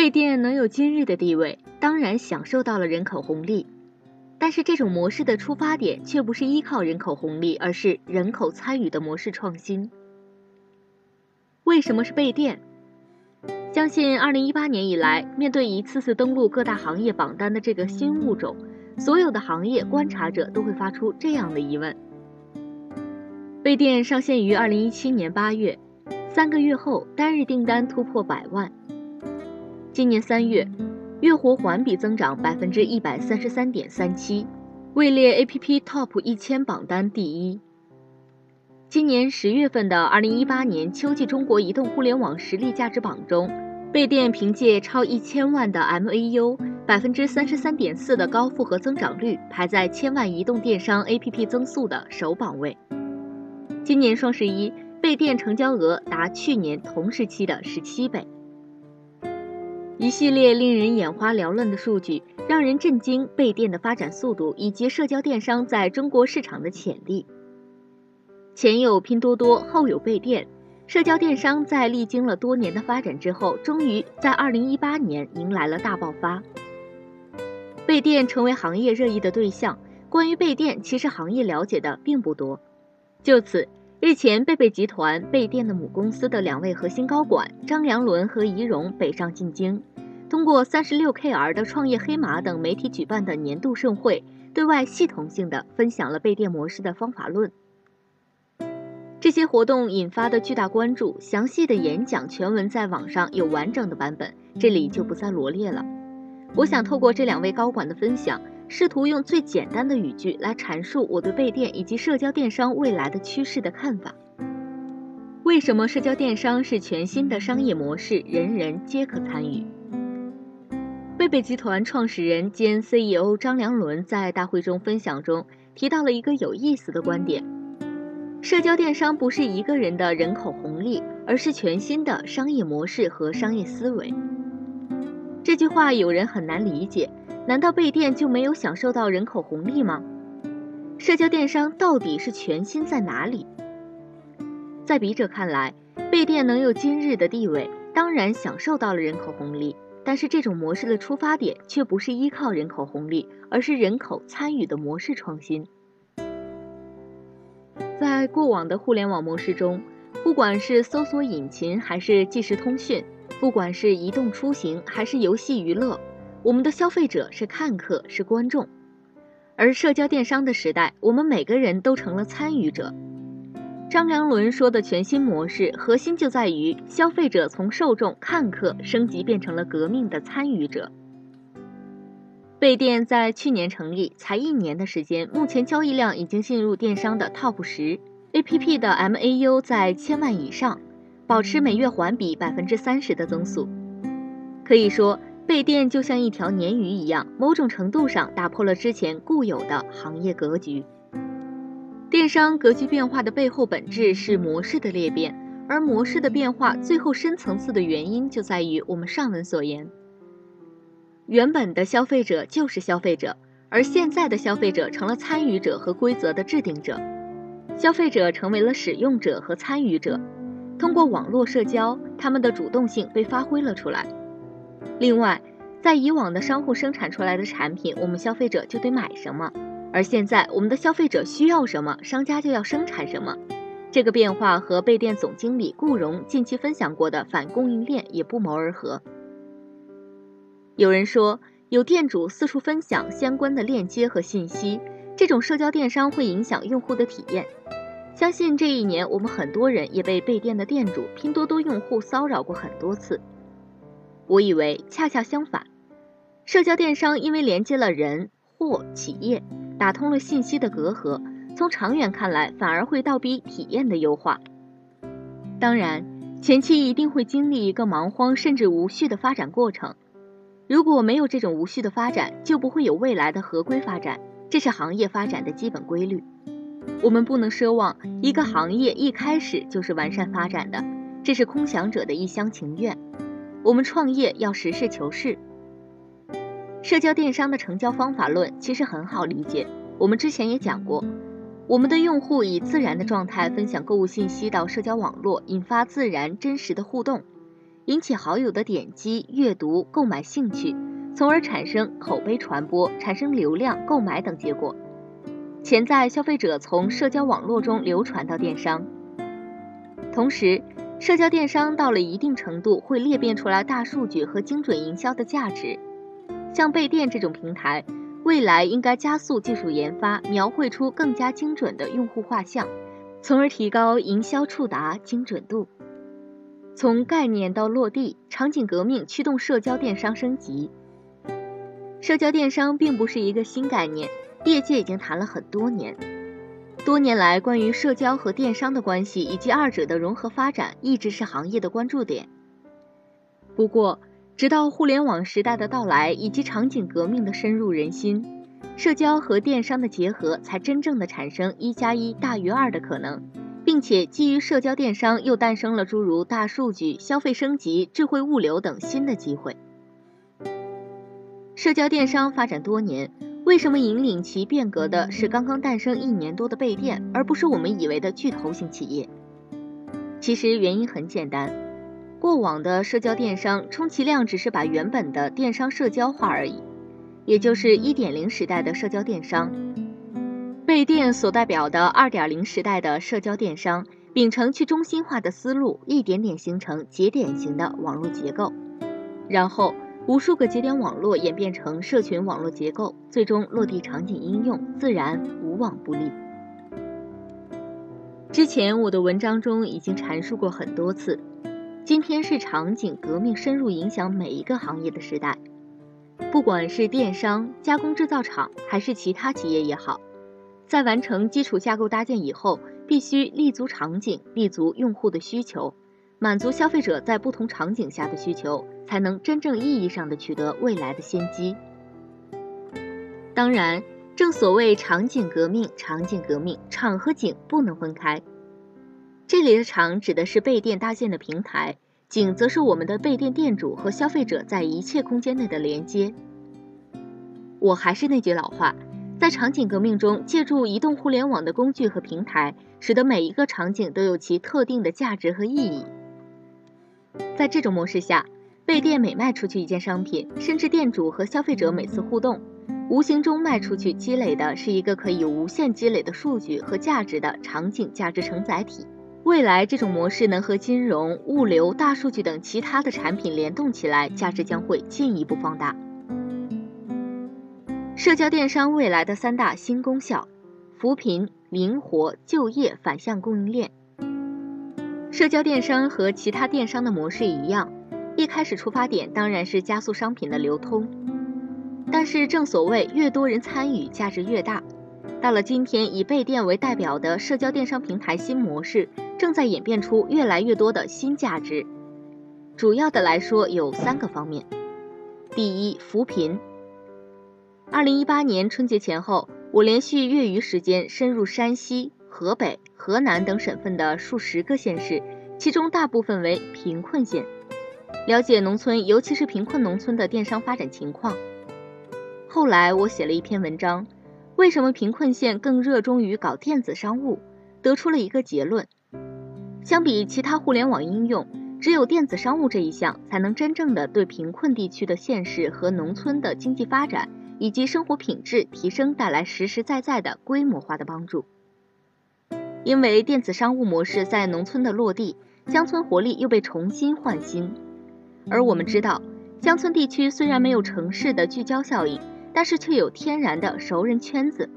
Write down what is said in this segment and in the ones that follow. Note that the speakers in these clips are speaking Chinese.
备店能有今日的地位，当然享受到了人口红利。但是这种模式的出发点却不是依靠人口红利，而是人口参与的模式创新。为什么是备店？相信二零一八年以来，面对一次次登陆各大行业榜单的这个新物种，所有的行业观察者都会发出这样的疑问：备店上线于二零一七年八月，三个月后单日订单突破百万。今年三月，月活环比增长百分之一百三十三点三七，位列 APP TOP 一千榜单第一。今年十月份的二零一八年秋季中国移动互联网实力价值榜中，贝店凭借超一千万的 MAU、百分之三十三点四的高复合增长率，排在千万移动电商 APP 增速的首榜位。今年双十一，备店成交额达去年同时期的十七倍。一系列令人眼花缭乱的数据，让人震惊备店的发展速度以及社交电商在中国市场的潜力。前有拼多多，后有备店，社交电商在历经了多年的发展之后，终于在二零一八年迎来了大爆发。备店成为行业热议的对象。关于备店，其实行业了解的并不多。就此，日前贝贝集团贝店的母公司的两位核心高管张良伦和仪荣北上进京，通过三十六 KR 的创业黑马等媒体举办的年度盛会，对外系统性的分享了贝店模式的方法论。这些活动引发的巨大关注，详细的演讲全文在网上有完整的版本，这里就不再罗列了。我想透过这两位高管的分享，试图用最简单的语句来阐述我对备店以及社交电商未来的趋势的看法。为什么社交电商是全新的商业模式，人人皆可参与？贝贝集团创始人兼 CEO 张良伦在大会中分享中提到了一个有意思的观点。社交电商不是一个人的人口红利，而是全新的商业模式和商业思维。这句话有人很难理解，难道备店就没有享受到人口红利吗？社交电商到底是全新在哪里？在笔者看来，备店能有今日的地位，当然享受到了人口红利，但是这种模式的出发点却不是依靠人口红利，而是人口参与的模式创新。在过往的互联网模式中，不管是搜索引擎还是即时通讯，不管是移动出行还是游戏娱乐，我们的消费者是看客，是观众。而社交电商的时代，我们每个人都成了参与者。张良伦说的全新模式，核心就在于消费者从受众看客升级变成了革命的参与者。贝店在去年成立，才一年的时间，目前交易量已经进入电商的 TOP 十，APP 的 MAU 在千万以上，保持每月环比百分之三十的增速。可以说，备店就像一条鲶鱼一样，某种程度上打破了之前固有的行业格局。电商格局变化的背后本质是模式的裂变，而模式的变化最后深层次的原因就在于我们上文所言。原本的消费者就是消费者，而现在的消费者成了参与者和规则的制定者，消费者成为了使用者和参与者。通过网络社交，他们的主动性被发挥了出来。另外，在以往的商户生产出来的产品，我们消费者就得买什么，而现在我们的消费者需要什么，商家就要生产什么。这个变化和备店总经理顾荣近期分享过的反供应链也不谋而合。有人说，有店主四处分享相关的链接和信息，这种社交电商会影响用户的体验。相信这一年，我们很多人也被备店的店主、拼多多用户骚扰过很多次。我以为恰恰相反，社交电商因为连接了人、货、企业，打通了信息的隔阂，从长远看来，反而会倒逼体验的优化。当然，前期一定会经历一个忙慌甚至无序的发展过程。如果没有这种无序的发展，就不会有未来的合规发展，这是行业发展的基本规律。我们不能奢望一个行业一开始就是完善发展的，这是空想者的一厢情愿。我们创业要实事求是。社交电商的成交方法论其实很好理解，我们之前也讲过，我们的用户以自然的状态分享购物信息到社交网络，引发自然真实的互动。引起好友的点击、阅读、购买兴趣，从而产生口碑传播、产生流量、购买等结果。潜在消费者从社交网络中流传到电商，同时，社交电商到了一定程度会裂变出来大数据和精准营销的价值。像贝店这种平台，未来应该加速技术研发，描绘出更加精准的用户画像，从而提高营销触达精准度。从概念到落地，场景革命驱动社交电商升级。社交电商并不是一个新概念。业界已经谈了很多年，多年来关于社交和电商的关系以及二者的融合发展，一直是行业的关注点。不过，直到互联网时代的到来以及场景革命的深入人心，社交和电商的结合才真正的产生一加一大于二的可能，并且基于社交电商又诞生了诸如大数据、消费升级、智慧物流等新的机会。社交电商发展多年。为什么引领其变革的是刚刚诞生一年多的贝店，而不是我们以为的巨头型企业？其实原因很简单，过往的社交电商充其量只是把原本的电商社交化而已，也就是一点零时代的社交电商。贝店所代表的二点零时代的社交电商，秉承去中心化的思路，一点点形成节点型的网络结构，然后。无数个节点网络演变成社群网络结构，最终落地场景应用，自然无往不利。之前我的文章中已经阐述过很多次，今天是场景革命深入影响每一个行业的时代。不管是电商、加工制造厂还是其他企业也好，在完成基础架构搭建以后，必须立足场景，立足用户的需求。满足消费者在不同场景下的需求，才能真正意义上的取得未来的先机。当然，正所谓场景革命，场景革命，场和景不能分开。这里的场指的是备店搭建的平台，景则是我们的备店店主和消费者在一切空间内的连接。我还是那句老话，在场景革命中，借助移动互联网的工具和平台，使得每一个场景都有其特定的价值和意义。在这种模式下，被店每卖出去一件商品，甚至店主和消费者每次互动，无形中卖出去积累的是一个可以无限积累的数据和价值的场景价值承载体。未来这种模式能和金融、物流、大数据等其他的产品联动起来，价值将会进一步放大。社交电商未来的三大新功效：扶贫、灵活、就业反向供应链。社交电商和其他电商的模式一样，一开始出发点当然是加速商品的流通。但是正所谓越多人参与，价值越大。到了今天，以备店为代表的社交电商平台新模式，正在演变出越来越多的新价值。主要的来说有三个方面：第一，扶贫。二零一八年春节前后，我连续月余时间深入山西。河北、河南等省份的数十个县市，其中大部分为贫困县，了解农村，尤其是贫困农村的电商发展情况。后来我写了一篇文章，为什么贫困县更热衷于搞电子商务？得出了一个结论：相比其他互联网应用，只有电子商务这一项，才能真正的对贫困地区的县市和农村的经济发展以及生活品质提升带来实实在在的规模化的帮助。因为电子商务模式在农村的落地，乡村活力又被重新焕新。而我们知道，乡村地区虽然没有城市的聚焦效应，但是却有天然的熟人圈子。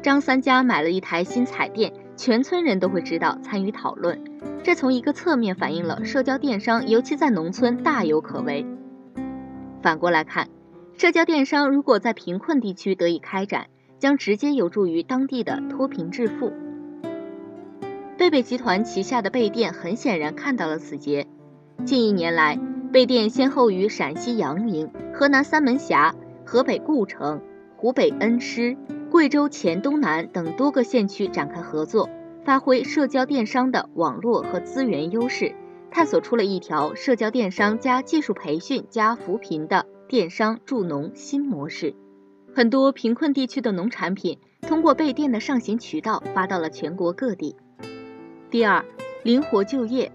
张三家买了一台新彩电，全村人都会知道，参与讨论。这从一个侧面反映了社交电商，尤其在农村大有可为。反过来看，社交电商如果在贫困地区得以开展，将直接有助于当地的脱贫致富。贝贝集团旗下的贝店很显然看到了此节。近一年来，贝店先后与陕西阳明、河南三门峡、河北故城、湖北恩施、贵州黔东南等多个县区展开合作，发挥社交电商的网络和资源优势，探索出了一条社交电商加技术培训加扶贫的电商助农新模式。很多贫困地区的农产品通过贝店的上行渠道发到了全国各地。第二，灵活就业。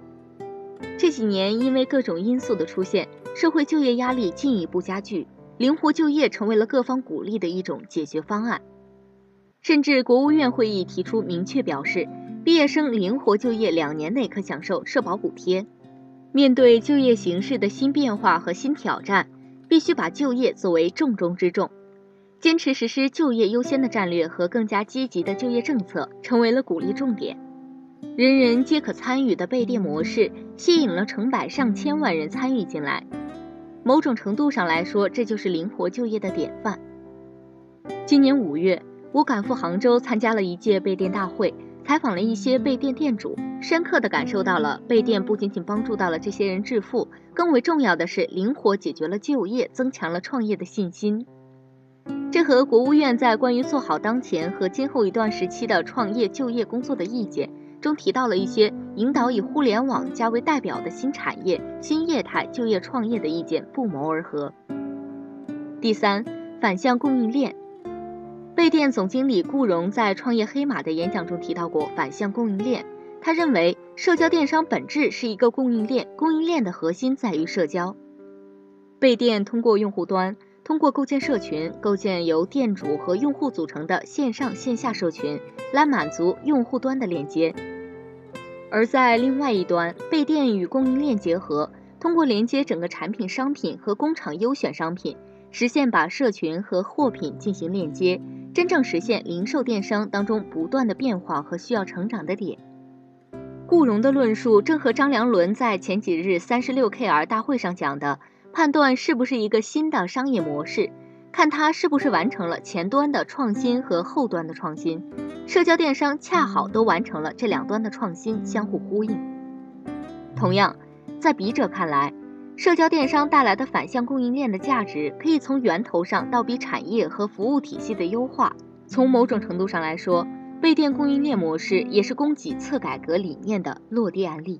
这几年因为各种因素的出现，社会就业压力进一步加剧，灵活就业成为了各方鼓励的一种解决方案。甚至国务院会议提出明确表示，毕业生灵活就业两年内可享受社保补贴。面对就业形势的新变化和新挑战，必须把就业作为重中之重，坚持实施就业优先的战略和更加积极的就业政策，成为了鼓励重点。人人皆可参与的备电模式，吸引了成百上千万人参与进来。某种程度上来说，这就是灵活就业的典范。今年五月。我赶赴杭州参加了一届备电大会，采访了一些备电店主，深刻地感受到了备电不仅仅帮助到了这些人致富，更为重要的是灵活解决了就业，增强了创业的信心。这和国务院在关于做好当前和今后一段时期的创业就业工作的意见中提到了一些引导以互联网加为代表的新产业、新业态就业创业的意见不谋而合。第三，反向供应链。贝电总经理顾荣在创业黑马的演讲中提到过反向供应链。他认为，社交电商本质是一个供应链，供应链的核心在于社交。贝电通过用户端，通过构建社群，构建由店主和用户组成的线上线下社群，来满足用户端的链接。而在另外一端，备电与供应链结合，通过连接整个产品、商品和工厂优选商品，实现把社群和货品进行链接。真正实现零售电商当中不断的变化和需要成长的点，顾荣的论述正和张良伦在前几日三十六 KR 大会上讲的，判断是不是一个新的商业模式，看它是不是完成了前端的创新和后端的创新，社交电商恰好都完成了这两端的创新，相互呼应。同样，在笔者看来。社交电商带来的反向供应链的价值，可以从源头上倒逼产业和服务体系的优化。从某种程度上来说，备电供应链模式也是供给侧改革理念的落地案例。